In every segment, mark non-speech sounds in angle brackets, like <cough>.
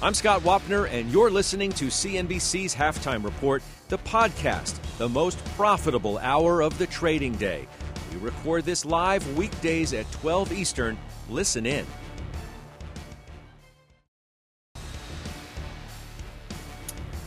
I'm Scott Wapner, and you're listening to CNBC's Halftime Report, the podcast, the most profitable hour of the trading day. We record this live weekdays at 12 Eastern. Listen in.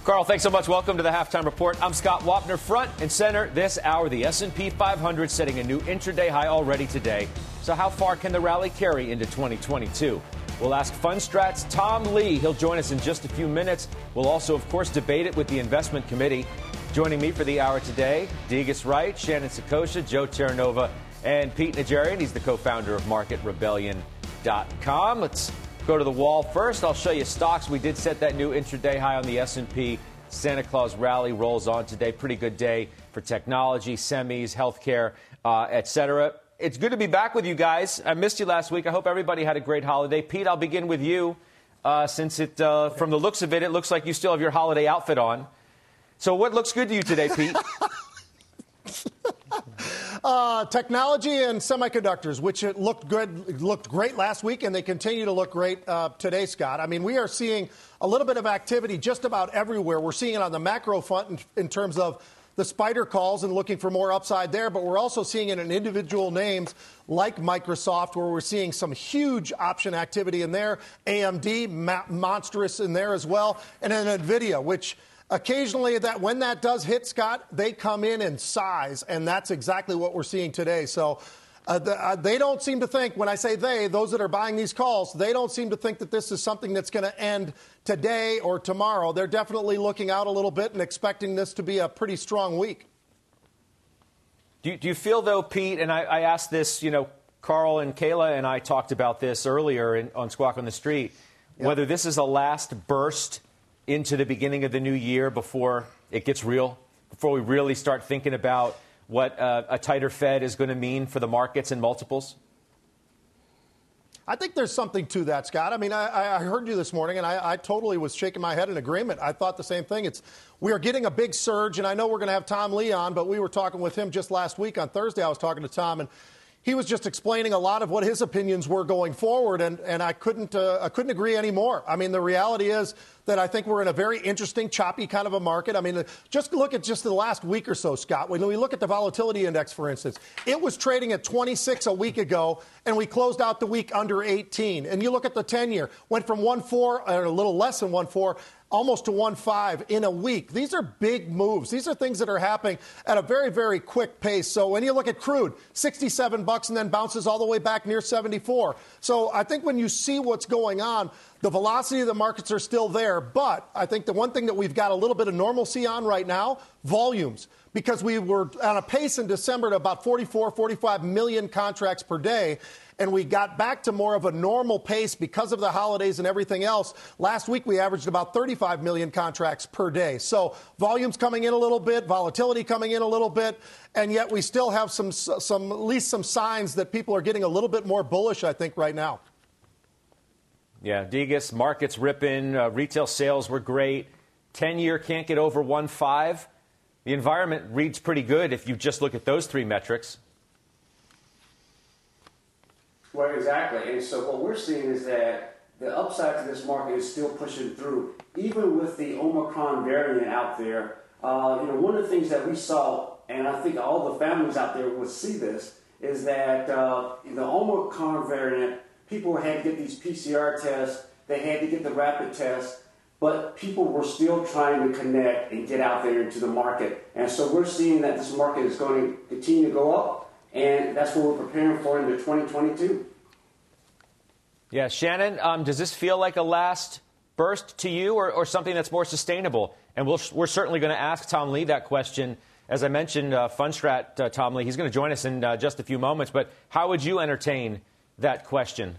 Carl, thanks so much. Welcome to the Halftime Report. I'm Scott Wapner, front and center this hour. The S&P 500 setting a new intraday high already today. So how far can the rally carry into 2022? We'll ask Fundstrat's Tom Lee. He'll join us in just a few minutes. We'll also, of course, debate it with the investment committee. Joining me for the hour today, Degas Wright, Shannon Saccocia, Joe Terranova, and Pete Najarian. He's the co-founder of MarketRebellion.com. Let's go to the wall first. I'll show you stocks. We did set that new intraday high on the S&P. Santa Claus rally rolls on today. Pretty good day for technology, semis, healthcare, uh, et cetera it's good to be back with you guys. I missed you last week. I hope everybody had a great holiday. Pete, I'll begin with you. Uh, since it, uh, from the looks of it, it looks like you still have your holiday outfit on. So, what looks good to you today, Pete? <laughs> uh, technology and semiconductors, which it looked good, looked great last week, and they continue to look great uh, today, Scott. I mean, we are seeing a little bit of activity just about everywhere. We're seeing it on the macro front in, in terms of the spider calls and looking for more upside there, but we're also seeing it in individual names like Microsoft, where we're seeing some huge option activity in there. AMD, ma- monstrous in there as well, and then NVIDIA, which occasionally that when that does hit scott they come in in size and that's exactly what we're seeing today so uh, the, uh, they don't seem to think, when I say they, those that are buying these calls, they don't seem to think that this is something that's going to end today or tomorrow. They're definitely looking out a little bit and expecting this to be a pretty strong week. Do you, do you feel, though, Pete, and I, I, asked this, you know, Carl and Kayla and I talked about this earlier in, on Squawk on the Street, yep. whether this is a last burst into the beginning of the new year before it gets real, before we really start thinking about – what uh, a tighter Fed is going to mean for the markets and multiples? I think there's something to that, Scott. I mean, I, I heard you this morning, and I, I, totally was shaking my head in agreement. I thought the same thing. It's we are getting a big surge, and I know we're going to have Tom Lee on, but we were talking with him just last week on Thursday. I was talking to Tom, and he was just explaining a lot of what his opinions were going forward, and, and I couldn't uh, I couldn't agree anymore. I mean, the reality is that I think we're in a very interesting, choppy kind of a market. I mean, just look at just the last week or so, Scott. When we look at the volatility index, for instance, it was trading at 26 a week ago, and we closed out the week under 18. And you look at the 10 year, went from 1.4 or a little less than 1.4 almost to 1.5 in a week. These are big moves. These are things that are happening at a very, very quick pace. So when you look at crude, 67 bucks and then bounces all the way back near 74. So I think when you see what's going on, the velocity of the markets are still there. But I think the one thing that we've got a little bit of normalcy on right now, volumes because we were on a pace in December to about 44, 45 million contracts per day and we got back to more of a normal pace because of the holidays and everything else. Last week we averaged about 35 million contracts per day. So volumes coming in a little bit, volatility coming in a little bit, and yet we still have some some at least some signs that people are getting a little bit more bullish I think right now. Yeah, Degas, markets ripping, uh, retail sales were great. 10 year can't get over 1.5. The environment reads pretty good if you just look at those three metrics. Well, exactly. And so what we're seeing is that the upside to this market is still pushing through, even with the Omicron variant out there. Uh, you know, one of the things that we saw, and I think all the families out there will see this, is that uh, the Omicron variant, people had to get these PCR tests, they had to get the rapid tests, but people were still trying to connect and get out there into the market. And so we're seeing that this market is going to continue to go up and that's what we're preparing for into 2022. Yeah, Shannon, um, does this feel like a last burst to you or, or something that's more sustainable? And we we are certainly going to ask Tom Lee that question. As I mentioned, uh, Fundstrat, uh, Tom Lee, he's going to join us in uh, just a few moments. But how would you entertain that question?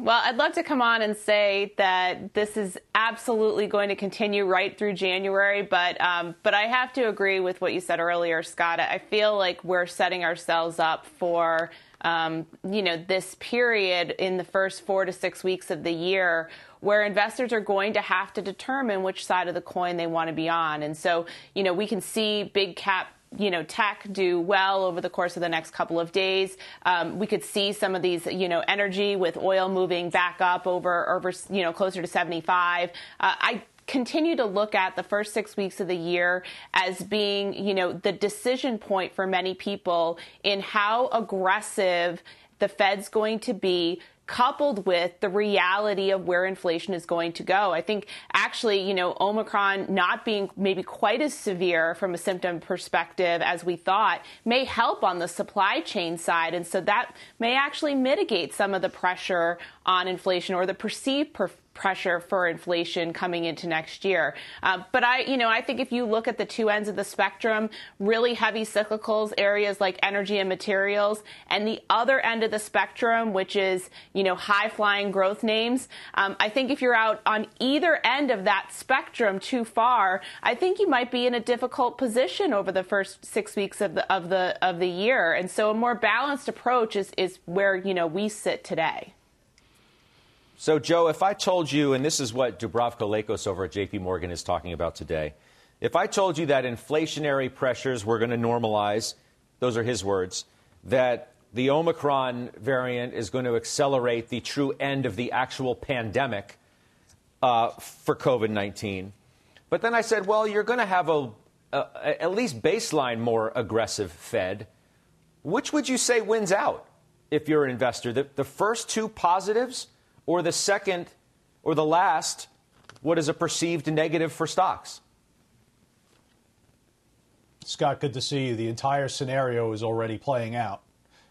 Well, I'd love to come on and say that this is absolutely going to continue right through January, but um, but I have to agree with what you said earlier, Scott. I feel like we're setting ourselves up for um, you know this period in the first four to six weeks of the year where investors are going to have to determine which side of the coin they want to be on. And so, you know, we can see big cap you know, tech do well over the course of the next couple of days. Um, we could see some of these, you know, energy with oil moving back up over, over you know, closer to 75. Uh, I continue to look at the first six weeks of the year as being, you know, the decision point for many people in how aggressive the Fed's going to be coupled with the reality of where inflation is going to go. I think actually, you know, Omicron not being maybe quite as severe from a symptom perspective as we thought may help on the supply chain side. And so that may actually mitigate some of the pressure on inflation or the perceived per- pressure for inflation coming into next year. Uh, but I, you know, I think if you look at the two ends of the spectrum, really heavy cyclicals, areas like energy and materials, and the other end of the spectrum, which is, you know, high flying growth names, um, I think if you're out on either end of that spectrum too far, I think you might be in a difficult position over the first six weeks of the of the of the year. And so a more balanced approach is is where you know we sit today. So, Joe, if I told you, and this is what Dubravko Lakos over at JP Morgan is talking about today, if I told you that inflationary pressures were going to normalize, those are his words, that the Omicron variant is going to accelerate the true end of the actual pandemic uh, for COVID 19. But then I said, well, you're going to have a, a, at least baseline more aggressive Fed. Which would you say wins out if you're an investor? The, the first two positives? Or the second or the last, what is a perceived negative for stocks? Scott, good to see you. The entire scenario is already playing out.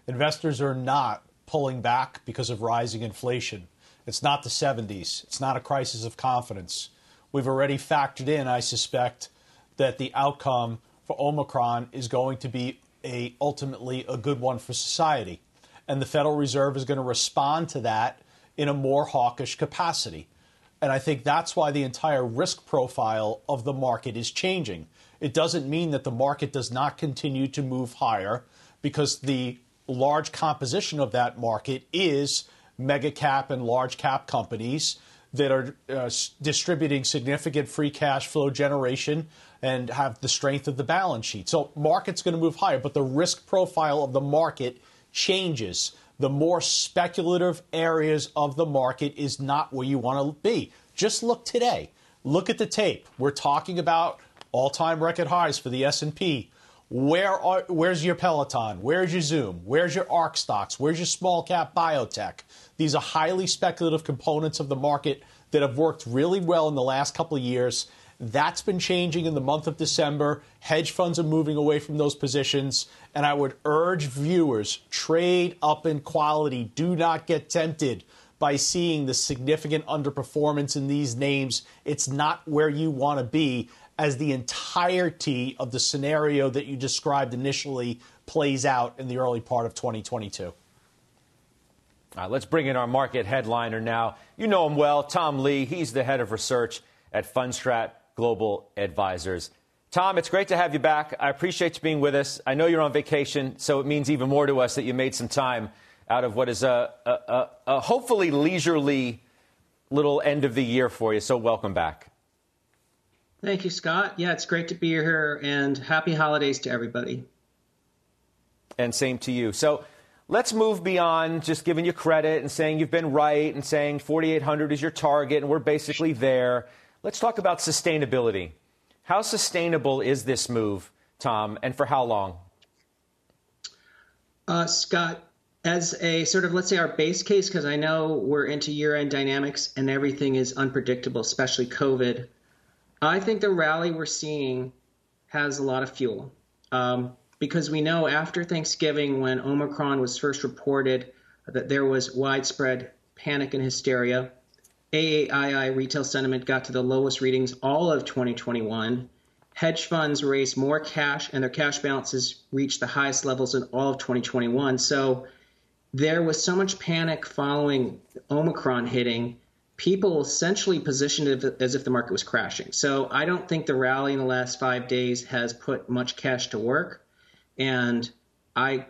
Investors are not pulling back because of rising inflation. It's not the 70s. It's not a crisis of confidence. We've already factored in, I suspect, that the outcome for Omicron is going to be a ultimately a good one for society. And the Federal Reserve is going to respond to that in a more hawkish capacity. And I think that's why the entire risk profile of the market is changing. It doesn't mean that the market does not continue to move higher because the large composition of that market is mega cap and large cap companies that are uh, distributing significant free cash flow generation and have the strength of the balance sheet. So market's going to move higher, but the risk profile of the market changes the more speculative areas of the market is not where you want to be. Just look today. Look at the tape. We're talking about all-time record highs for the S&P. Where are, where's your Peloton? Where's your Zoom? Where's your ARK stocks? Where's your small cap biotech? These are highly speculative components of the market that have worked really well in the last couple of years that's been changing in the month of December. Hedge funds are moving away from those positions. And I would urge viewers trade up in quality. Do not get tempted by seeing the significant underperformance in these names. It's not where you want to be as the entirety of the scenario that you described initially plays out in the early part of 2022. All right, let's bring in our market headliner now. You know him well, Tom Lee. He's the head of research at Fundstrat Global Advisors. Tom, it's great to have you back. I appreciate you being with us. I know you're on vacation, so it means even more to us that you made some time out of what is a, a, a, a hopefully leisurely little end of the year for you. So, welcome back. Thank you, Scott. Yeah, it's great to be here, and happy holidays to everybody. And same to you. So, let's move beyond just giving you credit and saying you've been right and saying 4,800 is your target, and we're basically there. Let's talk about sustainability. How sustainable is this move, Tom, and for how long? Uh, Scott, as a sort of, let's say, our base case, because I know we're into year end dynamics and everything is unpredictable, especially COVID, I think the rally we're seeing has a lot of fuel. Um, because we know after Thanksgiving, when Omicron was first reported, that there was widespread panic and hysteria. AAII retail sentiment got to the lowest readings all of 2021. Hedge funds raised more cash and their cash balances reached the highest levels in all of 2021. So there was so much panic following Omicron hitting. People essentially positioned it as if the market was crashing. So I don't think the rally in the last five days has put much cash to work. And I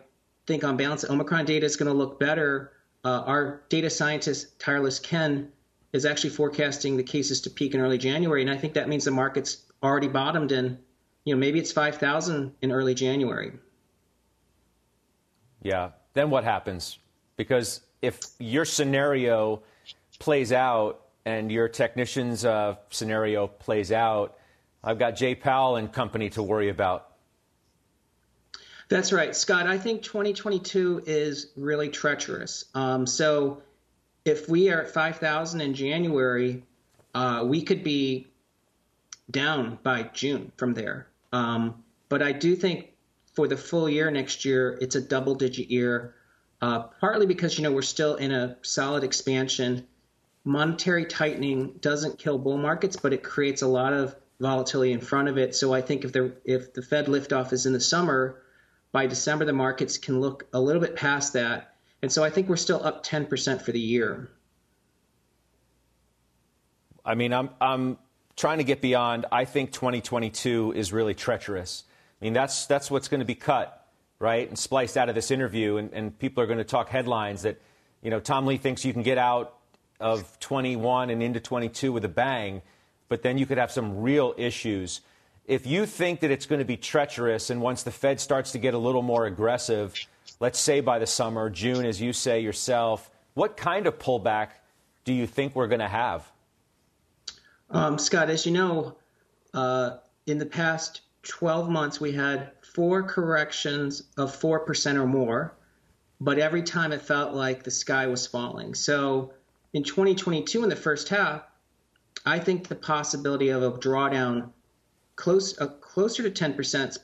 think on balance, Omicron data is going to look better. Uh, our data scientist, Tireless Ken, is actually forecasting the cases to peak in early January, and I think that means the market's already bottomed in. you know, maybe it's 5,000 in early January. Yeah. Then what happens? Because if your scenario plays out and your technician's uh, scenario plays out, I've got Jay Powell and company to worry about. That's right, Scott. I think 2022 is really treacherous. Um, so if we are at 5,000 in January, uh, we could be down by June from there. Um, but I do think for the full year next year, it's a double digit year, uh, partly because, you know, we're still in a solid expansion. Monetary tightening doesn't kill bull markets, but it creates a lot of volatility in front of it. So I think if the if the Fed liftoff is in the summer, by December the markets can look a little bit past that, and so I think we're still up 10% for the year. I mean, I'm I'm trying to get beyond. I think 2022 is really treacherous. I mean, that's that's what's going to be cut, right, and spliced out of this interview, and, and people are going to talk headlines that, you know, Tom Lee thinks you can get out of 21 and into 22 with a bang but then you could have some real issues. If you think that it's going to be treacherous, and once the Fed starts to get a little more aggressive, let's say by the summer, June, as you say yourself, what kind of pullback do you think we're going to have? Um, Scott, as you know, uh, in the past 12 months, we had four corrections of 4% or more, but every time it felt like the sky was falling. So in 2022, in the first half, I think the possibility of a drawdown close uh, closer to 10% is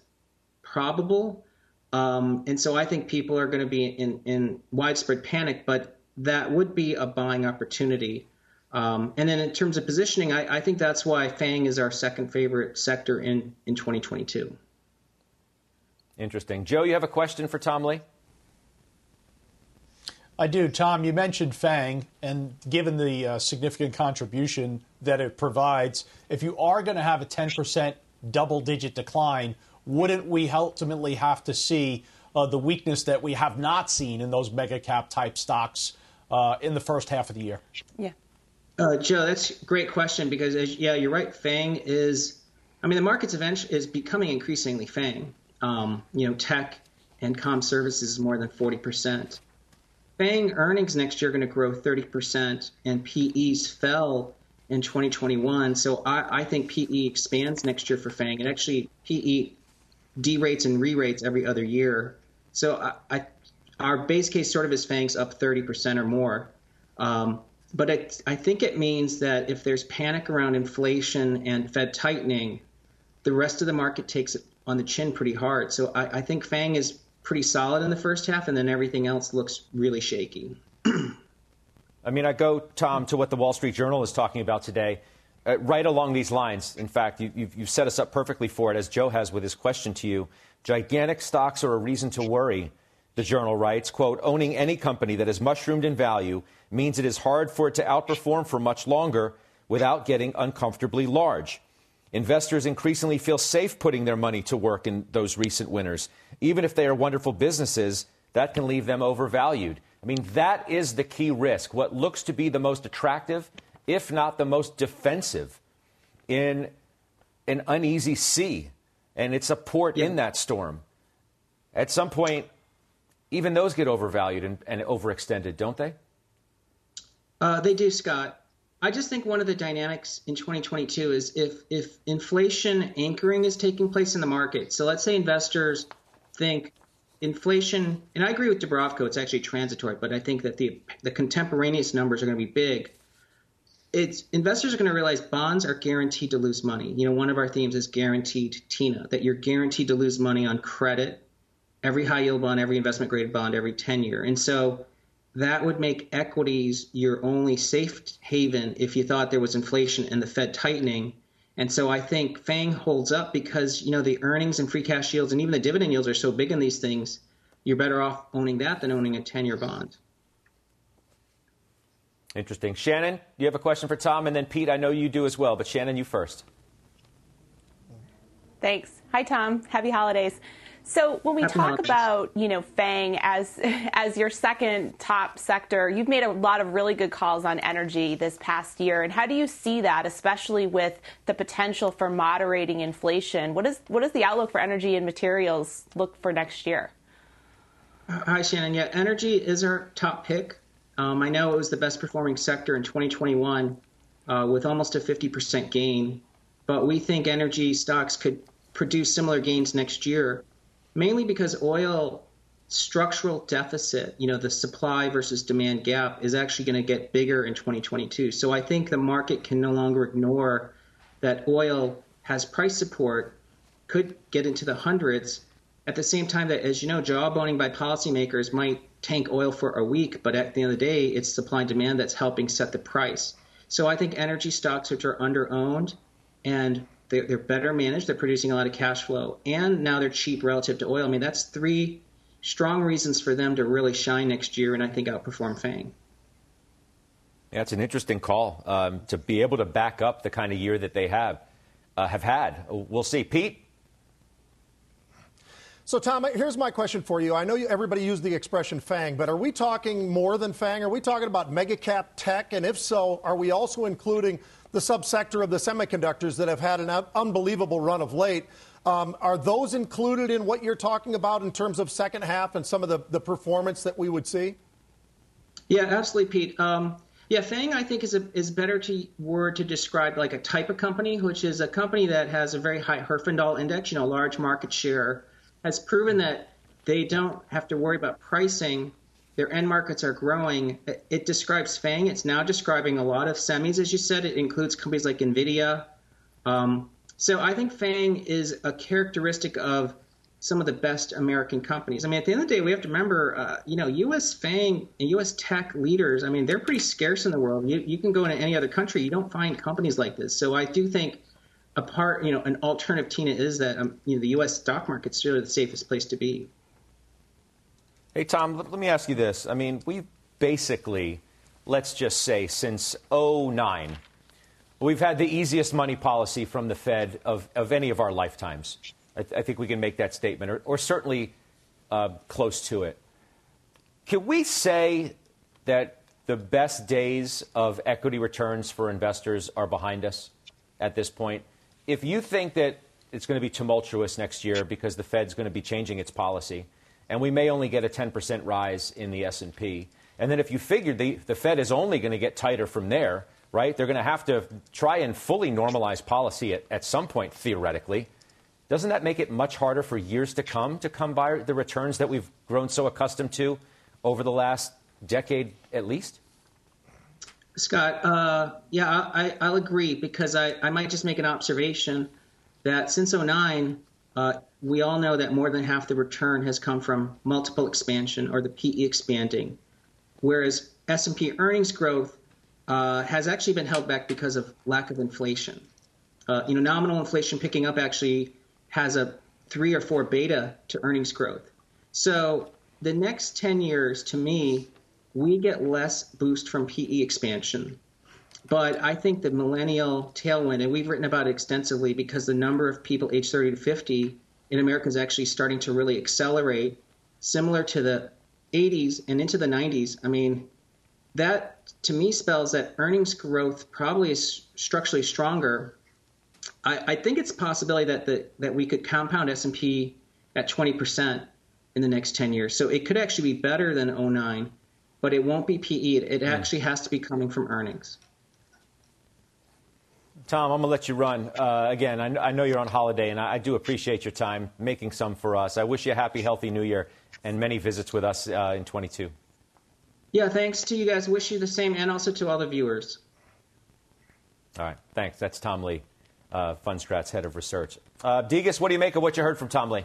probable. Um, and so I think people are going to be in, in widespread panic, but that would be a buying opportunity. Um, and then in terms of positioning, I, I, think that's why FANG is our second favorite sector in, in 2022. Interesting. Joe, you have a question for Tom Lee? I do. Tom, you mentioned FANG, and given the uh, significant contribution that it provides, if you are going to have a 10% double digit decline, wouldn't we ultimately have to see uh, the weakness that we have not seen in those mega cap type stocks uh, in the first half of the year? Yeah. Uh, Joe, that's a great question because, as, yeah, you're right. FANG is, I mean, the market's eventually is becoming increasingly FANG. Um, you know, tech and com services is more than 40%. FANG earnings next year are going to grow 30%, and PEs fell in 2021. So I, I think PE expands next year for FANG, and actually PE derates and re-rates every other year. So I, I, our base case sort of is FANG's up 30% or more. Um, but it, I think it means that if there's panic around inflation and Fed tightening, the rest of the market takes it on the chin pretty hard. So I, I think FANG is pretty solid in the first half, and then everything else looks really shaky. <clears throat> I mean, I go, Tom, to what the Wall Street Journal is talking about today. Uh, right along these lines, in fact, you, you've, you've set us up perfectly for it, as Joe has with his question to you. Gigantic stocks are a reason to worry, the journal writes. Quote, owning any company that has mushroomed in value means it is hard for it to outperform for much longer without getting uncomfortably large. Investors increasingly feel safe putting their money to work in those recent winners. Even if they are wonderful businesses, that can leave them overvalued. I mean, that is the key risk. What looks to be the most attractive, if not the most defensive, in an uneasy sea. And it's a port yeah. in that storm. At some point, even those get overvalued and, and overextended, don't they? Uh, they do, Scott. I just think one of the dynamics in 2022 is if if inflation anchoring is taking place in the market. So let's say investors think inflation, and I agree with Dubravko, it's actually transitory, but I think that the the contemporaneous numbers are going to be big. It's investors are going to realize bonds are guaranteed to lose money. You know, one of our themes is guaranteed TINA, that you're guaranteed to lose money on credit, every high yield bond, every investment grade bond, every 10 year. And so that would make equities your only safe haven if you thought there was inflation and the Fed tightening. And so I think FANG holds up because you know the earnings and free cash yields and even the dividend yields are so big in these things. You're better off owning that than owning a 10-year bond. Interesting. Shannon, you have a question for Tom, and then Pete, I know you do as well, but Shannon, you first. Thanks. Hi, Tom. Happy holidays. So when we Happy talk holidays. about you know FANG as <laughs> as your second top sector, you've made a lot of really good calls on energy this past year. And how do you see that, especially with the potential for moderating inflation? What is what is the outlook for energy and materials look for next year? Hi, Shannon. Yeah, energy is our top pick. Um, I know it was the best performing sector in 2021 uh, with almost a 50% gain, but we think energy stocks could produce similar gains next year, mainly because oil structural deficit, you know, the supply versus demand gap is actually going to get bigger in 2022. So I think the market can no longer ignore that oil has price support, could get into the hundreds at the same time that, as you know, jawboning by policymakers might tank oil for a week, but at the end of the day, it's supply and demand that's helping set the price. So I think energy stocks, which are under owned and they're, they're better managed, they're producing a lot of cash flow, and now they're cheap relative to oil. I mean, that's three strong reasons for them to really shine next year and I think outperform FANG. It's an interesting call um, to be able to back up the kind of year that they have uh, have had. We'll see. Pete, So, Tom, here's my question for you. I know you, everybody used the expression FANG, but are we talking more than FANG? Are we talking about mega cap tech? And if so, are we also including the subsector of the semiconductors that have had an unbelievable run of late? Um, are those included in what you're talking about in terms of second half and some of the, the performance that we would see? Yeah, absolutely, Pete. Um, yeah, FANG I think is a is better to word to describe like a type of company, which is a company that has a very high Herfindahl index, you know, large market share, has proven that they don't have to worry about pricing. Their end markets are growing. It, describes FANG. It's now describing a lot of semis, as you said. It includes companies like NVIDIA. Um, so I think FANG is a characteristic of some of the best American companies. I mean, at the end of the day, we have to remember, uh, you know, U.S. FANG and U.S. tech leaders. I mean, they're pretty scarce in the world. You, you can go into any other country, you don't find companies like this. So I do think a part, you know, an alternative, Tina, is that um, you know the U.S. stock market's really the safest place to be. Hey, Tom, let, me ask you this. I mean, we've basically, let's just say, since 09, we've had the easiest money policy from the Fed of, of any of our lifetimes. I, th- I think we can make that statement, or, or certainly uh, close to it. Can we say that the best days of equity returns for investors are behind us at this point? If you think that it's going to be tumultuous next year because the Fed's going to be changing its policy, and we may only get a 10% rise in the S&P, and then if you figured the, the Fed is only going to get tighter from there, right? They're going to have to try and fully normalize policy at, at some point, theoretically. Doesn't that make it much harder for years to come to come by the returns that we've grown so accustomed to over the last decade at least? Scott, uh, yeah, I, I'll agree because I, I might just make an observation that since 09, uh, we all know that more than half the return has come from multiple expansion or the PE expanding, whereas S&P earnings growth uh, has actually been held back because of lack of inflation. Uh, you know, nominal inflation picking up actually has a three or four beta to earnings growth. So the next 10 years, to me, we get less boost from PE expansion. But I think the millennial tailwind, and we've written about it extensively because the number of people age 30 to 50 in America is actually starting to really accelerate, similar to the 80s and into the 90s. I mean, that to me spells that earnings growth probably is structurally stronger. I, I think it's a possibility that the, that we could compound S&P at 20% in the next 10 years. So it could actually be better than 09, but it won't be PE. It, it actually has to be coming from earnings. Tom, I'm going to let you run. Uh, again, I, I, know you're on holiday, and I, I, do appreciate your time making some for us. I wish you a happy, healthy new year and many visits with us uh, in 22. Yeah, thanks to you guys. Wish you the same, and also to all the viewers. All right, thanks. That's Tom Lee, uh, Fundstrat's head of research. Uh, Degas, what do you make of what you heard from Tom Lee?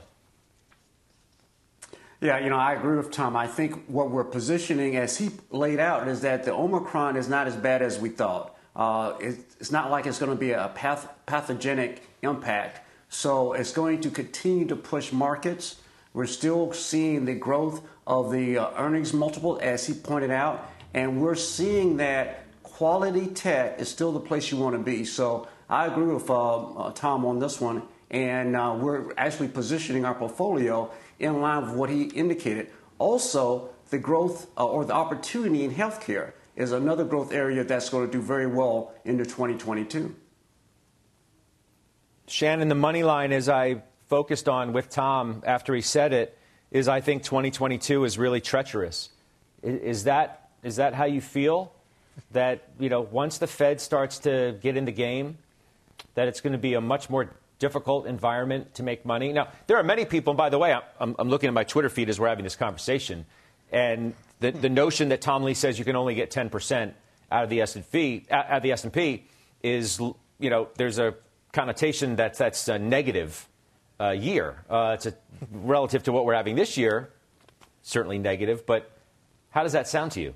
Yeah, you know, I agree with Tom. I think what we're positioning, as he laid out, is that the Omicron is not as bad as we thought. Uh, it's not like it's going to be a path, pathogenic impact. So it's going to continue to push markets. We're still seeing the growth of the uh, earnings multiple, as he pointed out, and we're seeing that quality tech is still the place you want to be. So I agree with uh, uh, Tom on this one. And uh, we're actually positioning our portfolio in line with what he indicated. Also, the growth uh, or the opportunity in healthcare is another growth area that's going to do very well into 2022. Shannon, the money line, as I focused on with Tom after he said it, is I think 2022 is really treacherous. Is that, is that how you feel? That, you know, once the Fed starts to get in the game, that it's going to be a much more difficult environment to make money. Now, there are many people, and by the way, I'm, I'm looking at my Twitter feed as we're having this conversation, and the, the notion that Tom Lee says you can only get 10% out of the S&P, out of the S&P is, you know, there's a connotation that that's a negative uh, year. Uh, it's a, relative to what we're having this year, certainly negative, but how does that sound to you?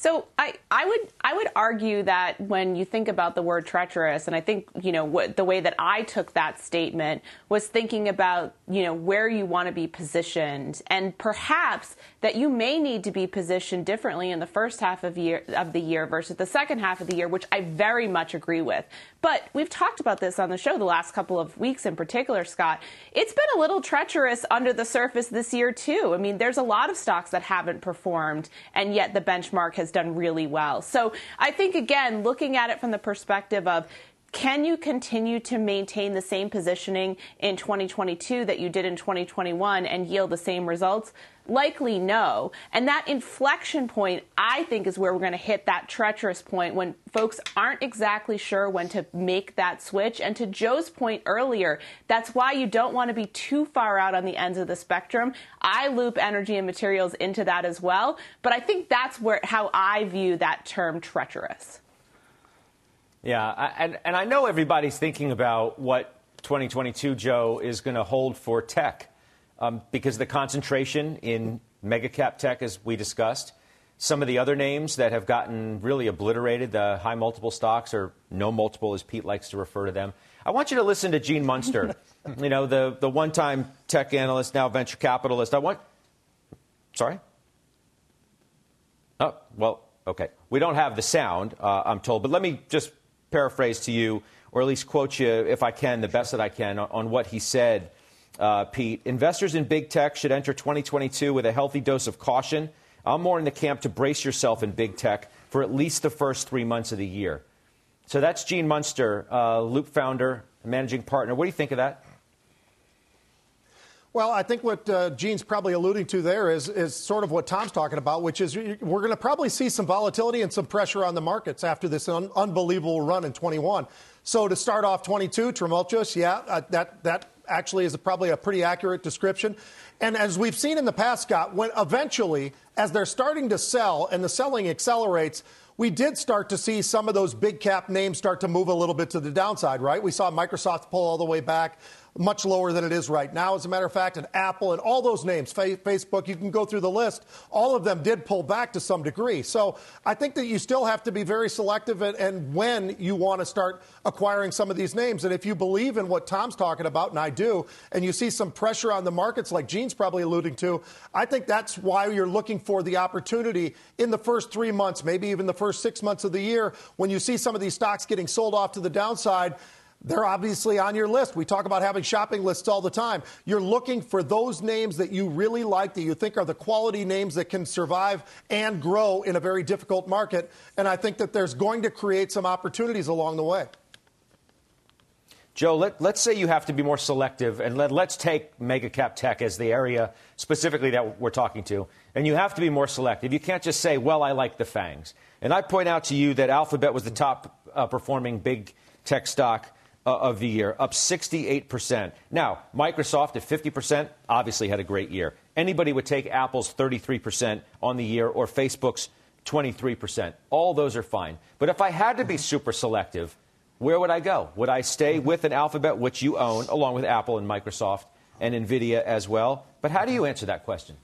So I, I would I would argue that when you think about the word treacherous, and I think you know what, the way that I took that statement was thinking about you know where you want to be positioned, and perhaps that you may need to be positioned differently in the first half of year of the year versus the second half of the year, which I very much agree with. But we've talked about this on the show the last couple of weeks in particular, Scott. It's been a little treacherous under the surface this year too. I mean, there's a lot of stocks that haven't performed, and yet the benchmark has has done really well. So I think, again, looking at it from the perspective of can you continue to maintain the same positioning in 2022 that you did in 2021 and yield the same results? Likely no. And that inflection point, I think, is where we're going to hit that treacherous point when folks aren't exactly sure when to make that switch. And to Joe's point earlier, that's why you don't want to be too far out on the ends of the spectrum. I loop energy and materials into that as well. But I think that's where how I view that term treacherous. Yeah, I, and, and I know everybody's thinking about what 2022, Joe, is going to hold for tech um, because the concentration in mega cap tech, as we discussed, some of the other names that have gotten really obliterated, the high multiple stocks or no multiple, as Pete likes to refer to them. I want you to listen to Gene Munster, <laughs> you know, the, the one time tech analyst, now venture capitalist. I want. Sorry? Oh, well, okay. We don't have the sound, uh, I'm told, but let me just paraphrase to you, or at least quote you, if I can, the best that I can, on, what he said uh, Pete. Investors in big tech should enter 2022 with a healthy dose of caution. I'm more in the camp to brace yourself in big tech for at least the first three months of the year. So that's Gene Munster, uh, Loup founder, managing partner. What do you think of that? Well, I think what uh, Gene's probably alluding to there is, is sort of what Tom's talking about, which is we're going to probably see some volatility and some pressure on the markets after this un- unbelievable run in 21. So to start off 22, tumultuous, yeah, uh, that, that actually is a, probably a pretty accurate description. And as we've seen in the past, Scott, when eventually, as they're starting to sell and the selling accelerates, we did start to see some of those big cap names start to move a little bit to the downside, right? We saw Microsoft pull all the way back much lower than it is right now, as a matter of fact, and Apple and all those names, Facebook, you can go through the list, all of them did pull back to some degree. So I think that you still have to be very selective and, and when you want to start acquiring some of these names. And if you believe in what Tom's talking about, and I do, and you see some pressure on the markets like Gene's probably alluding to, I think that's why you're looking for the opportunity in the first three months, maybe even the first six months of the year, when you see some of these stocks getting sold off to the downside they're obviously on your list. We talk about having shopping lists all the time. You're looking for those names that you really like, that you think are the quality names that can survive and grow in a very difficult market. And I think that there's going to create some opportunities along the way. Joe, let, us say you have to be more selective, and let, let's take mega cap tech as the area specifically that we're talking to. And you have to be more selective. You can't just say, well, I like the FANGs. And I point out to you that Alphabet was the top uh, performing big tech stock Uh, of the year, up 68%. Now, Microsoft at 50% obviously had a great year. Anybody would take Apple's 33% on the year or Facebook's 23%. All those are fine. But if I had to be mm-hmm. super selective, where would I go? Would I stay mm-hmm. with an Alphabet, which you own, along with Apple and Microsoft and NVIDIA as well? But how do you mm-hmm. answer that question?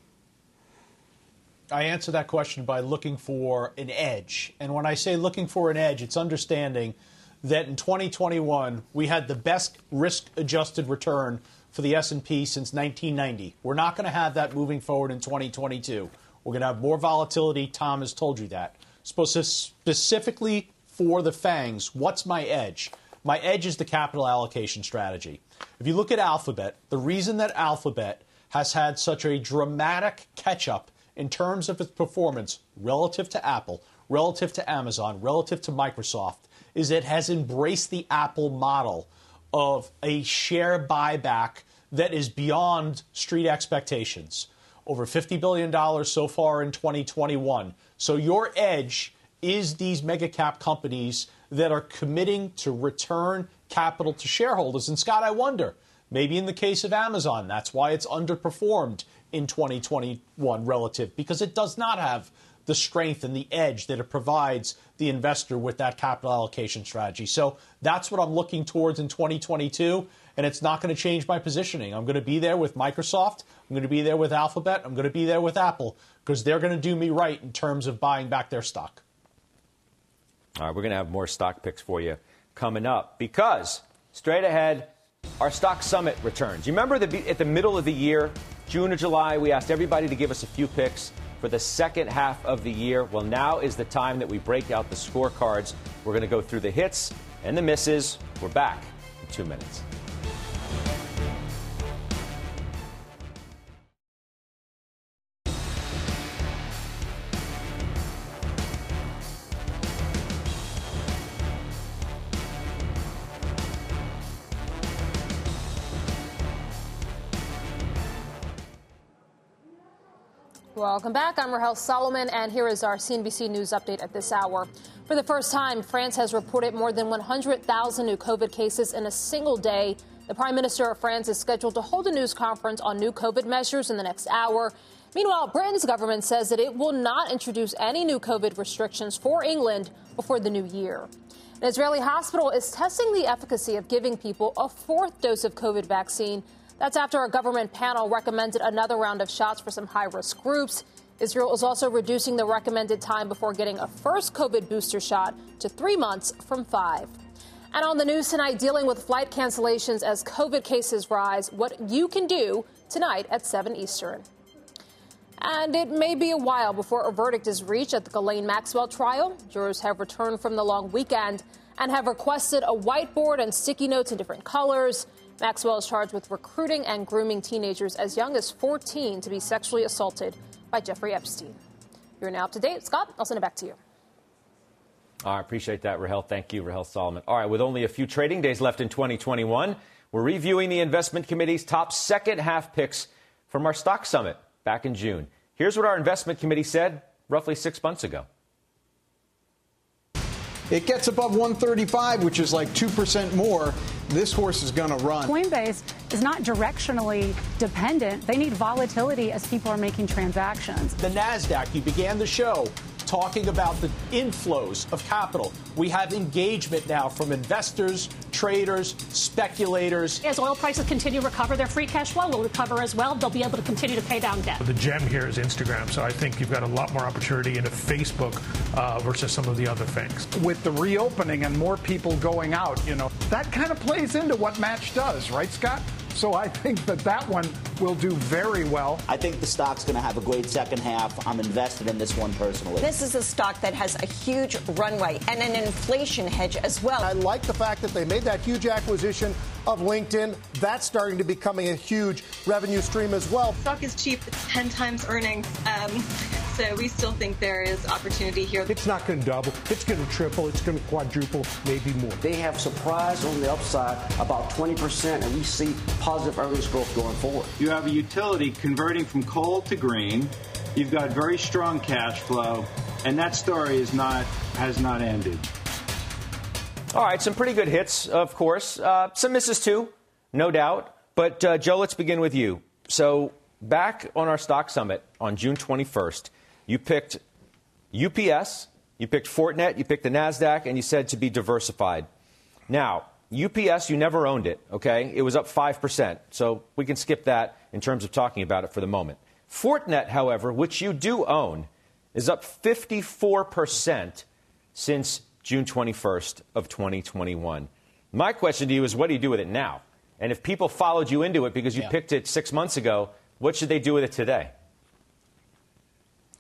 I answer that question by looking for an edge. And when I say looking for an edge, it's understanding – that in 2021 we had the best risk-adjusted return for the S&P since 1990. We're not going to have that moving forward in 2022. We're going to have more volatility. Tom has told you that. Supposed to Specifically for the FANGs, what's my edge? My edge is the capital allocation strategy. If you look at Alphabet, the reason that Alphabet has had such a dramatic catch up in terms of its performance relative to Apple, relative to Amazon, relative to Microsoft, is it has embraced the Apple model of a share buyback that is beyond street expectations. Over $50 billion so far in 2021. So your edge is these mega cap companies that are committing to return capital to shareholders. And Scott, I wonder, maybe in the case of Amazon, that's why it's underperformed in 2021 relative, because it does not have the strength and the edge that it provides the investor with that capital allocation strategy. So that's what I'm looking towards in 2022, and it's not going to change my positioning. I'm going to be there with Microsoft, I'm going to be there with Alphabet, I'm going to be there with Apple, because they're going to do me right in terms of buying back their stock. All right, we're going to have more stock picks for you coming up because straight ahead, our stock summit returns. You remember the, at the middle of the year, June or July, we asked everybody to give us a few picks for the second half of the year. Well, now is the time that we break out the scorecards. We're going to go through the hits and the misses. We're back in two minutes. Welcome back. I'm Rahel Solomon, and here is our CNBC News update at this hour. For the first time, France has reported more than 100,000 new COVID cases in a single day. The Prime Minister of France is scheduled to hold a news conference on new COVID measures in the next hour. Meanwhile, Britain's government says that it will not introduce any new COVID restrictions for England before the new year. An Israeli hospital is testing the efficacy of giving people a fourth dose of COVID vaccine that's after a government panel recommended another round of shots for some high risk groups. Israel is also reducing the recommended time before getting a first COVID booster shot to three months from five. And on the news tonight, dealing with flight cancellations as COVID cases rise, what you can do tonight at 7 Eastern. And it may be a while before a verdict is reached at the Ghislaine Maxwell trial. Jurors have returned from the long weekend and have requested a whiteboard and sticky notes in different colors. Maxwell is charged with recruiting and grooming teenagers as young as 14 to be sexually assaulted by Jeffrey Epstein. You're now up to date. Scott, I'll send it back to you. I appreciate that, Rahel. Thank you, Rahel Solomon. All right, with only a few trading days left in 2021, we're reviewing the investment committee's top second half picks from our stock summit back in June. Here's what our investment committee said roughly six months ago. It gets above 135, which is like 2% more. This horse is going to run. Coinbase is not directionally dependent. They need volatility as people are making transactions. The NASDAQ, you began the show talking about the inflows of capital. We have engagement now from investors, traders, speculators. As oil prices continue to recover, their free cash flow will recover as well. They'll be able to continue to pay down debt. The gem here is Instagram, so I think you've got a lot more opportunity into Facebook uh, versus some of the other things. With the reopening and more people going out, you know, that kind of plays into what Match does, right, Scott? So I think that that one will do very well. I think the stock's going to have a great second half. I'm invested in this one personally. This is a stock that has a huge runway and an inflation hedge as well. I like the fact that they made that huge acquisition of LinkedIn. That's starting to becoming a huge revenue stream as well. Stock is cheap. It's 10 times earnings. Um, so we still think there is opportunity here. It's not going to double. It's going to triple. It's going to quadruple, maybe more. They have surprised on the upside about 20%, and we see positive earnings growth going forward. You have a utility converting from coal to green. You've got very strong cash flow, and that story is not has not ended. All right, some pretty good hits, of course. Uh, some misses too, no doubt. But uh, Joe, let's begin with you. So back on our stock summit on June 21st, you picked UPS, you picked Fortinet, you picked the Nasdaq, and you said to be diversified. Now, UPS, you never owned it, okay? It was up 5%. So we can skip that in terms of talking about it for the moment. Fortinet, however, which you do own, is up 54% since June 21st of 2021. My question to you is what do you do with it now? And if people followed you into it because you yeah. picked it 6 months ago, what should they do with it today?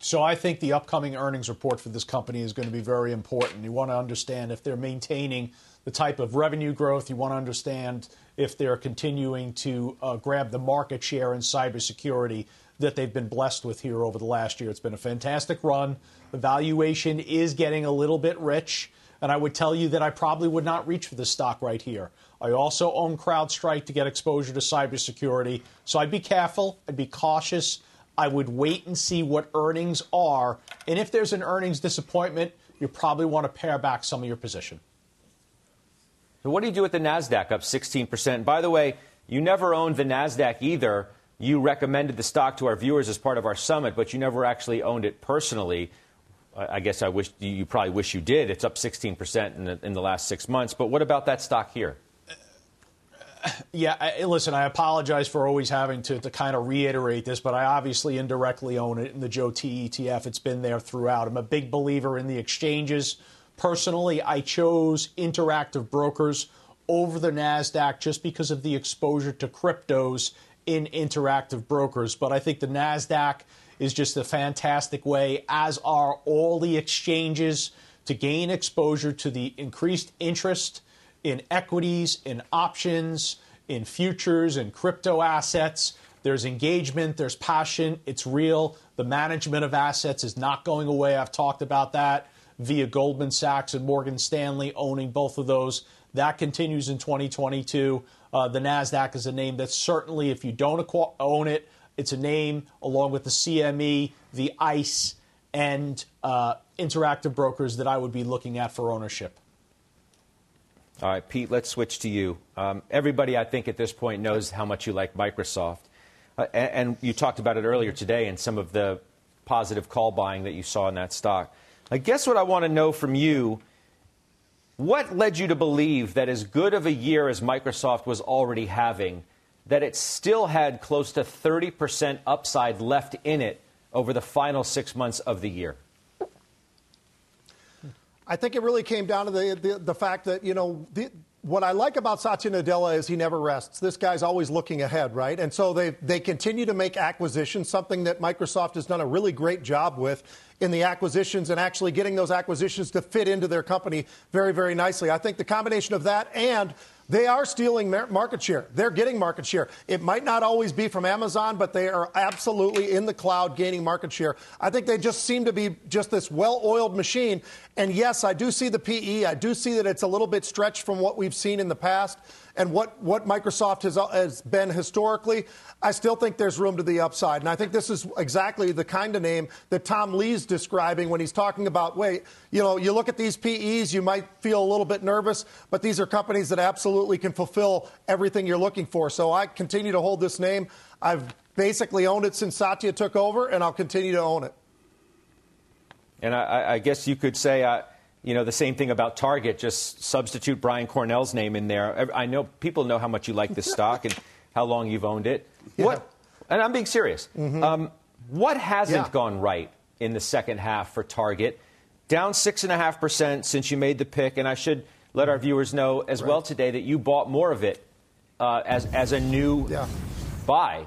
So I think the upcoming earnings report for this company is going to be very important. You want to understand if they're maintaining the type of revenue growth. You want to understand if they're continuing to uh, grab the market share in cybersecurity that they've been blessed with here over the last year. It's been a fantastic run. The valuation is getting a little bit rich. And I would tell you that I probably would not reach for this stock right here. I also own CrowdStrike to get exposure to cybersecurity. So I'd be careful, I'd be cautious. I would wait and see what earnings are. And if there's an earnings disappointment, you probably want to pare back some of your position. What do you do with the NASDAQ up 16%? By the way, you never owned the NASDAQ either. You recommended the stock to our viewers as part of our summit, but you never actually owned it personally. I guess I wish you probably wish you did. It's up 16% in the, in the last six months. But what about that stock here? Yeah, I, listen, I apologize for always having to, to kind of reiterate this, but I obviously indirectly own it in the Joe T ETF. It's been there throughout. I'm a big believer in the exchanges. Personally, I chose Interactive Brokers over the NASDAQ just because of the exposure to cryptos in Interactive Brokers. But I think the NASDAQ is just a fantastic way, as are all the exchanges, to gain exposure to the increased interest in equities, in options, in futures, in crypto assets. There's engagement, there's passion, it's real. The management of assets is not going away. I've talked about that via Goldman Sachs and Morgan Stanley owning both of those. That continues in 2022. Uh, the NASDAQ is a name that certainly, if you don't own it, it's a name along with the CME, the ICE, and uh, interactive brokers that I would be looking at for ownership. All right, Pete, let's switch to you. Um, everybody, I think, at this point knows how much you like Microsoft. Uh, and, and, you talked about it earlier today and some of the positive call buying that you saw in that stock. I guess what I want to know from you what led you to believe that as good of a year as Microsoft was already having, that it still had close to 30% upside left in it over the final six months of the year? I think it really came down to the, the, the fact that, you know, the, what I like about Satya Nadella is he never rests. This guy's always looking ahead, right? And so they, they continue to make acquisitions, something that Microsoft has done a really great job with in the acquisitions and actually getting those acquisitions to fit into their company very, very nicely. I think the combination of that and they are stealing market share. They're getting market share. It might not always be from Amazon, but they are absolutely in the cloud gaining market share. I think they just seem to be just this well oiled machine. And yes, I do see the PE. I do see that it's a little bit stretched from what we've seen in the past and what, what Microsoft has, has been historically, I still think there's room to the upside. And I think this is exactly the kind of name that Tom Lee's describing when he's talking about, wait, you know, you look at these PEs, you might feel a little bit nervous, but these are companies that absolutely can fulfill everything you're looking for. So I continue to hold this name. I've basically owned it since Satya took over, and I'll continue to own it. And I, I guess you could say, uh, you know, the same thing about Target. Just substitute Brian Cornell's name in there. I know people know how much you like this <laughs> stock and how long you've owned it. Yeah. What? And I'm being serious. Mm-hmm. Um, what hasn't yeah. gone right in the second half for Target? Down six and a half percent since you made the pick, and I should let our viewers know as right. well today that you bought more of it uh, as as a new yeah. buy.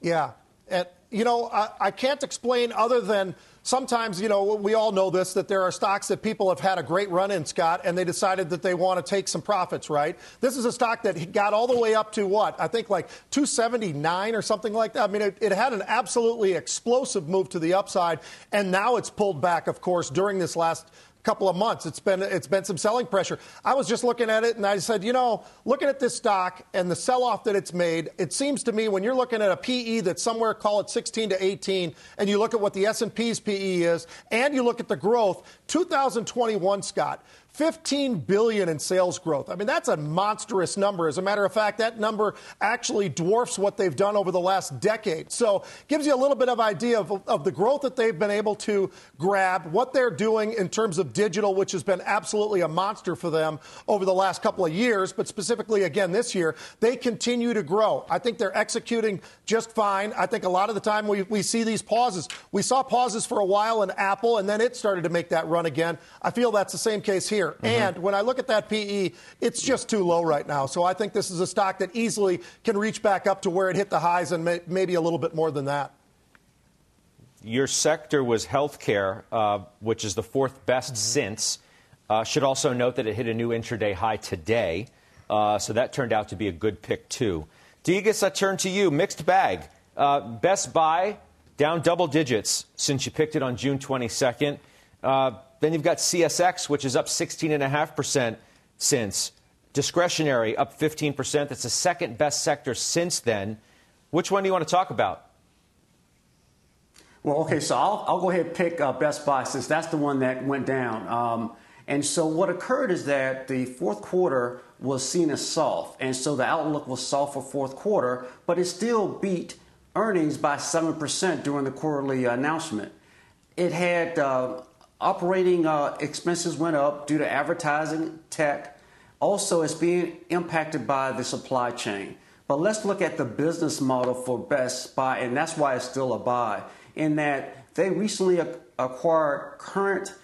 Yeah, and you know I, I can't explain other than sometimes, you know, we all know this that there are stocks that people have had a great run in, Scott, and they decided that they want to take some profits, right? This is a stock that got all the way up to what? I think like 279 or something like that. I mean, it, it had an absolutely explosive move to the upside, and now it's pulled back, of course, during this last couple of months. It's been it's been some selling pressure. I was just looking at it and I said, you know, looking at this stock and the sell-off that it's made, it seems to me when you're looking at a PE that's somewhere call it 16 to 18 and you look at what the S&P's PE is and you look at the growth, 2021 Scott, 15 billion in sales growth. I mean, that's a monstrous number. As a matter of fact, that number actually dwarfs what they've done over the last decade. So, gives you a little bit of idea of, of the growth that they've been able to grab, what they're doing in terms of digital, which has been absolutely a monster for them over the last couple of years, but specifically again this year, they continue to grow. I think they're executing just fine. I think a lot of the time we, we see these pauses. We saw pauses for a while in Apple, and then it started to make that run again. I feel that's the same case here. Mm-hmm. And when I look at that PE, it's just too low right now. So I think this is a stock that easily can reach back up to where it hit the highs and may, maybe a little bit more than that. your sector was healthcare, uh, which is the fourth best mm-hmm. since. Uh, should also note that it hit a new intraday high today, uh, so that turned out to be a good pick too. Degas, I turn to you. Mixed bag. Uh, best Buy down double digits since you picked it on June 22nd. Uh, then you've got CSX, which is up 16.5% since. Discretionary up 15%. That's the second best sector since then. Which one do you want to talk about? Well, okay, so I'll, I'll go ahead and pick uh, Best Buy since that's the one that went down. Um, and so what occurred is that the fourth quarter was seen as soft, and so the outlook was soft for fourth quarter, but it still beat earnings by 7% during the quarterly announcement. It had uh, operating uh, expenses went up due to advertising, tech. Also, it's being impacted by the supply chain. But let's look at the business model for Best Buy, and that's why it's still a buy, in that they recently acquired Current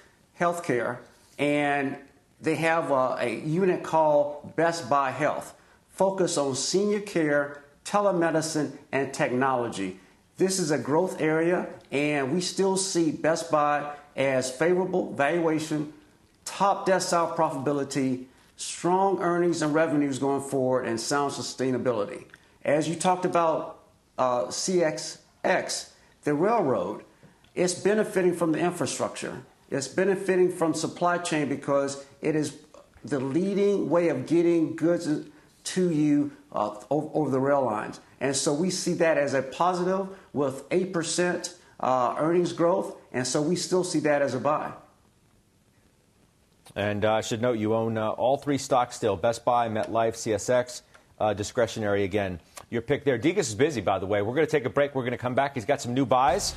Healthcare, and they have a, a unit called Best Buy Health, focused on senior care telemedicine, and technology. This is a growth area, and we still see Best Buy as favorable valuation, top decile profitability, strong earnings and revenues going forward, and sound sustainability. As you talked about uh, CSX, the railroad, it's benefiting from the infrastructure. It's benefiting from supply chain because it is the leading way of getting goods to you uh, over the rail lines. And so we see that as a positive with 8% uh, earnings growth. And so we still see that as a buy. And uh, I should note you own uh, all three stocks still Best Buy, MetLife, CSX, uh, discretionary again. Your pick there. Degas is busy, by the way. We're going to take a break. We're going to come back. He's got some new buys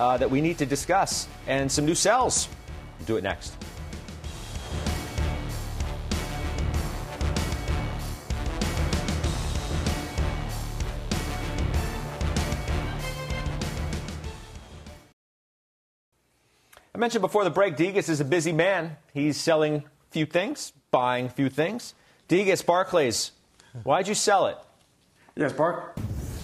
uh, that we need to discuss and some new sells. We'll do it next. Mentioned before the break, Degas is a busy man. He's selling few things, buying few things. Degas, Barclays, why'd you sell it? Yes, Bar.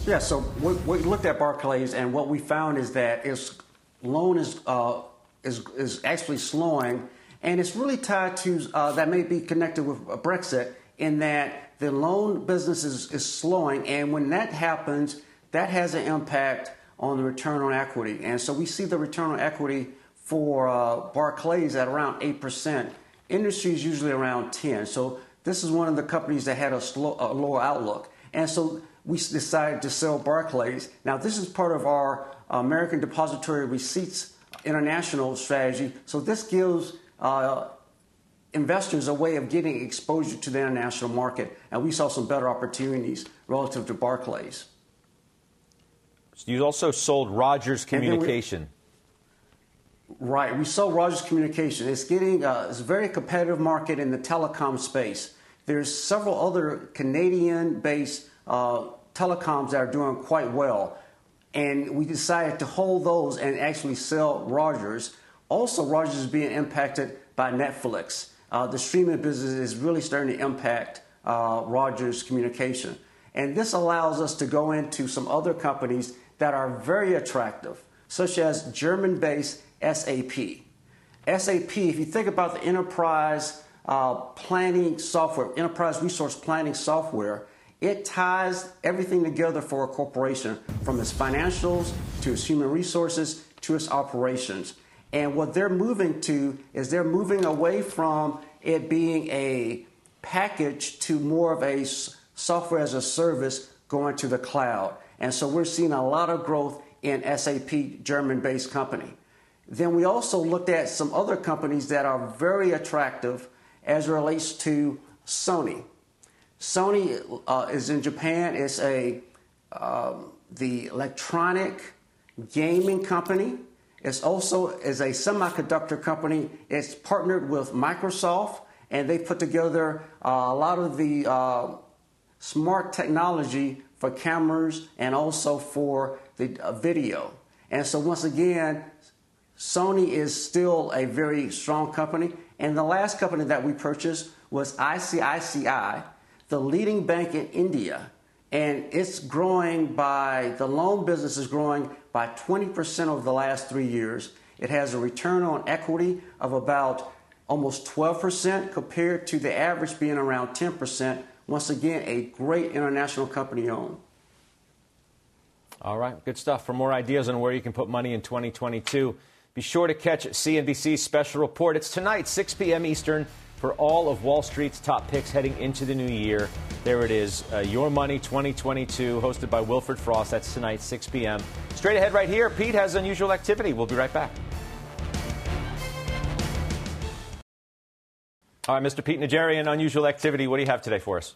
Yeah, so we, we, looked at Barclays, and what we found is that its loan is uh, is is actually slowing, and it's really tied to uh, that may be connected with Brexit in that the loan business is, is slowing, and when that happens, that has an impact on the return on equity, and so we see the return on equity for uh, Barclays at around 8%. Industry is usually around 10. So this is one of the companies that had a, slow, a lower outlook. And so we decided to sell Barclays. Now, this is part of our American Depository Receipts International strategy. So this gives uh, investors a way of getting exposure to the international market. And we saw some better opportunities relative to Barclays. You also sold Rogers Communication. Right. We saw Rogers Communication. It's getting uh, it's a very competitive market in the telecom space. There's several other Canadian-based uh, telecoms that are doing quite well, and we decided to hold those and actually sell Rogers. Also, Rogers is being impacted by Netflix. Uh, the streaming business is really starting to impact uh, Rogers Communication, and this allows us to go into some other companies that are very attractive, such as German-based SAP. SAP, if you think about the enterprise uh, planning software, enterprise resource planning software, it ties everything together for a corporation from its financials to its human resources to its operations. And what they're moving to is they're moving away from it being a package to more of a software as a service going to the cloud. And so we're seeing a lot of growth in SAP, German based company. Then we also looked at some other companies that are very attractive as relates to Sony. Sony uh, is in Japan. It's a um, the electronic gaming company. It's also is a semiconductor company. It's partnered with Microsoft, and they put together uh, a lot of the uh, smart technology for cameras and also for the uh, video. And so once again, Sony is still a very strong company. And the last company that we purchased was ICICI, the leading bank in India. and it's growing by the loan business is growing by 20% over the last three years. It has a return on equity of about almost 12% compared to the average being around 10%. Once again, a great international company owned. All right, good stuff. For more ideas on where you can put money in 2022, be sure to catch CNBC's special report. It's tonight, 6 p.m. Eastern, for all of Wall Street's top picks heading into the new year. There it is, uh, Your Money 2022, hosted by Wilfred Frost. That's tonight, 6 p.m. Straight ahead, right here, Pete has unusual activity. We'll be right back. All right, Mr. Pete Najarian, unusual activity. What do you have today for us?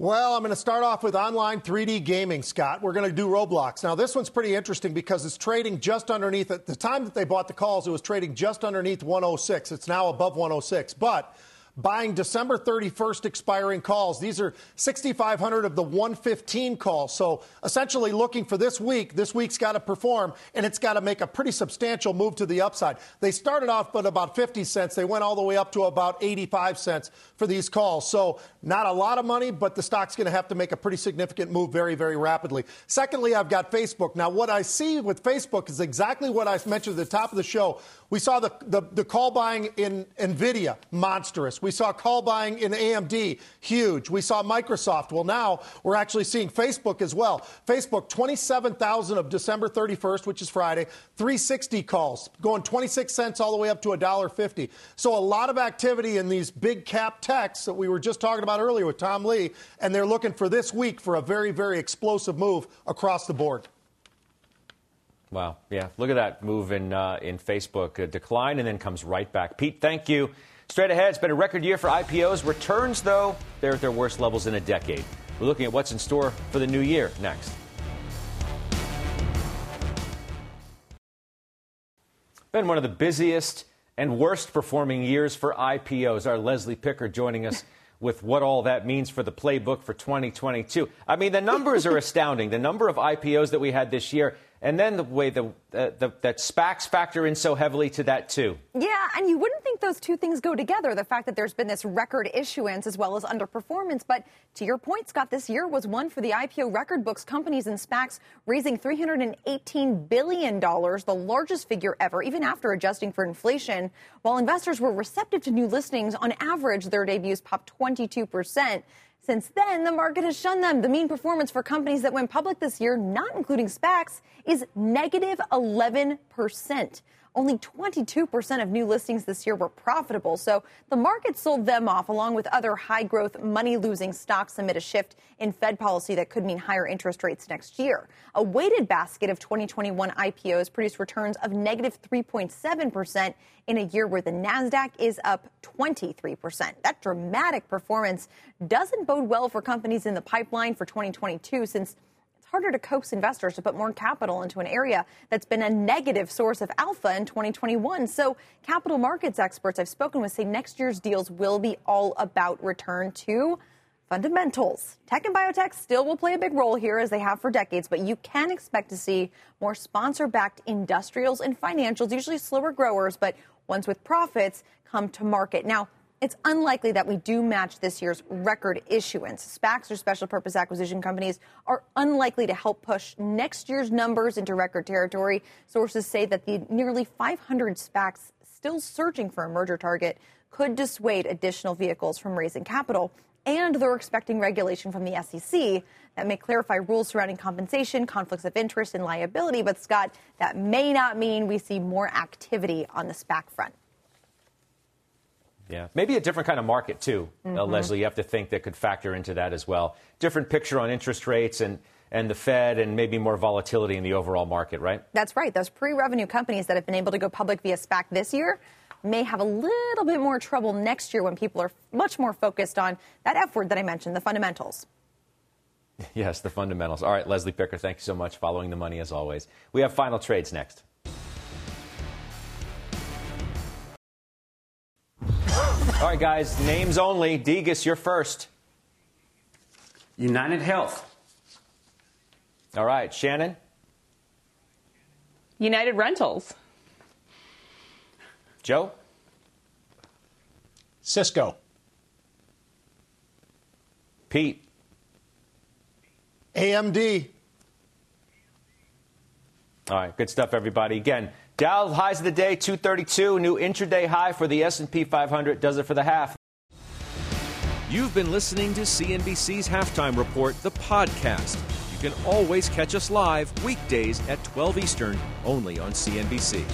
Well, I'm going to start off with online 3D gaming, Scott. We're going to do Roblox. Now, this one's pretty interesting because it's trading just underneath, at the time that they bought the calls, it was trading just underneath 106. It's now above 106. But buying December 31st expiring calls. These are 6,500 of the 115 calls. So essentially looking for this week. This week's got to perform, and it's got to make a pretty substantial move to the upside. They started off at about 50 cents. They went all the way up to about 85 cents for these calls. So not a lot of money, but the stock's going to have to make a pretty significant move very, very rapidly. Secondly, I've got Facebook. Now, what I see with Facebook is exactly what I mentioned at the top of the show. We saw the, the, the call buying in NVIDIA, monstrous. We saw call buying in AMD, huge. We saw Microsoft. Well, now we're actually seeing Facebook as well. Facebook, 27,000 of December 31st, which is Friday, 360 calls, going 26 cents all the way up to $1.50. So a lot of activity in these big cap techs that we were just talking about earlier with Tom Lee, and they're looking for this week for a very, very explosive move across the board. Wow. Yeah. Look at that move in, uh, in Facebook. A decline and then comes right back. Pete, thank you. Straight ahead, it's been a record year for IPOs. Returns, though, they're at their worst levels in a decade. We're looking at what's in store for the new year next. Been one of the busiest and worst performing years for IPOs. Our Leslie Picker joining us <laughs> with what all that means for the playbook for 2022. I mean, the numbers are astounding. The number of IPOs that we had this year and then the way the, uh, the, that SPACs factor in so heavily to that too. Yeah, and you wouldn't think those two things go together. The fact that there's been this record issuance as well as underperformance. But to your point, Scott, this year was one for the IPO record books, companies and SPACs raising $318 billion, the largest figure ever, even after adjusting for inflation. While investors were receptive to new listings, on average, their debuts popped 22 percent. Since then, the market has shunned them. The mean performance for companies that went public this year, not including SPACs, is negative 11%. Only 22% of new listings this year were profitable. So the market sold them off along with other high growth, money losing stocks amid a shift in Fed policy that could mean higher interest rates next year. A weighted basket of 2021 IPOs produced returns of negative 3.7% in a year where the NASDAQ is up 23%. That dramatic performance doesn't bode well for companies in the pipeline for 2022 since harder to coax investors to put more capital into an area that's been a negative source of alpha in 2021. So, capital markets experts I've spoken with say next year's deals will be all about return to fundamentals. Tech and biotech still will play a big role here as they have for decades, but you can expect to see more sponsor backed industrials and financials, usually slower growers, but ones with profits, come to market. Now, it's unlikely that we do match this year's record issuance. SPACs or special purpose acquisition companies are unlikely to help push next year's numbers into record territory. Sources say that the nearly 500 SPACs still searching for a merger target could dissuade additional vehicles from raising capital. And they're expecting regulation from the SEC that may clarify rules surrounding compensation, conflicts of interest, and liability. But, Scott, that may not mean we see more activity on the SPAC front. Yeah, maybe a different kind of market too, uh, mm-hmm. uh, Leslie. You have to think that could factor into that as well. Different picture on interest rates and and the Fed, and maybe more volatility in the overall market, right? That's right. Those pre-revenue companies that have been able to go public via SPAC this year may have a little bit more trouble next year when people are much more focused on that F word that I mentioned, the fundamentals. <laughs> Yes, the fundamentals. All right, Leslie Picker, thank you so much. Following the money as always. We have final trades next. All right, guys, names only. Degas, you're first. United Health. All right, Shannon. United Rentals. Joe. Cisco. Pete. AMD. All right, good stuff, everybody. Again, Dow highs of the day 232, new intraday high for the S&P 500. Does it for the half. You've been listening to CNBC's Halftime Report, the podcast. You can always catch us live weekdays at 12 Eastern, only on CNBC.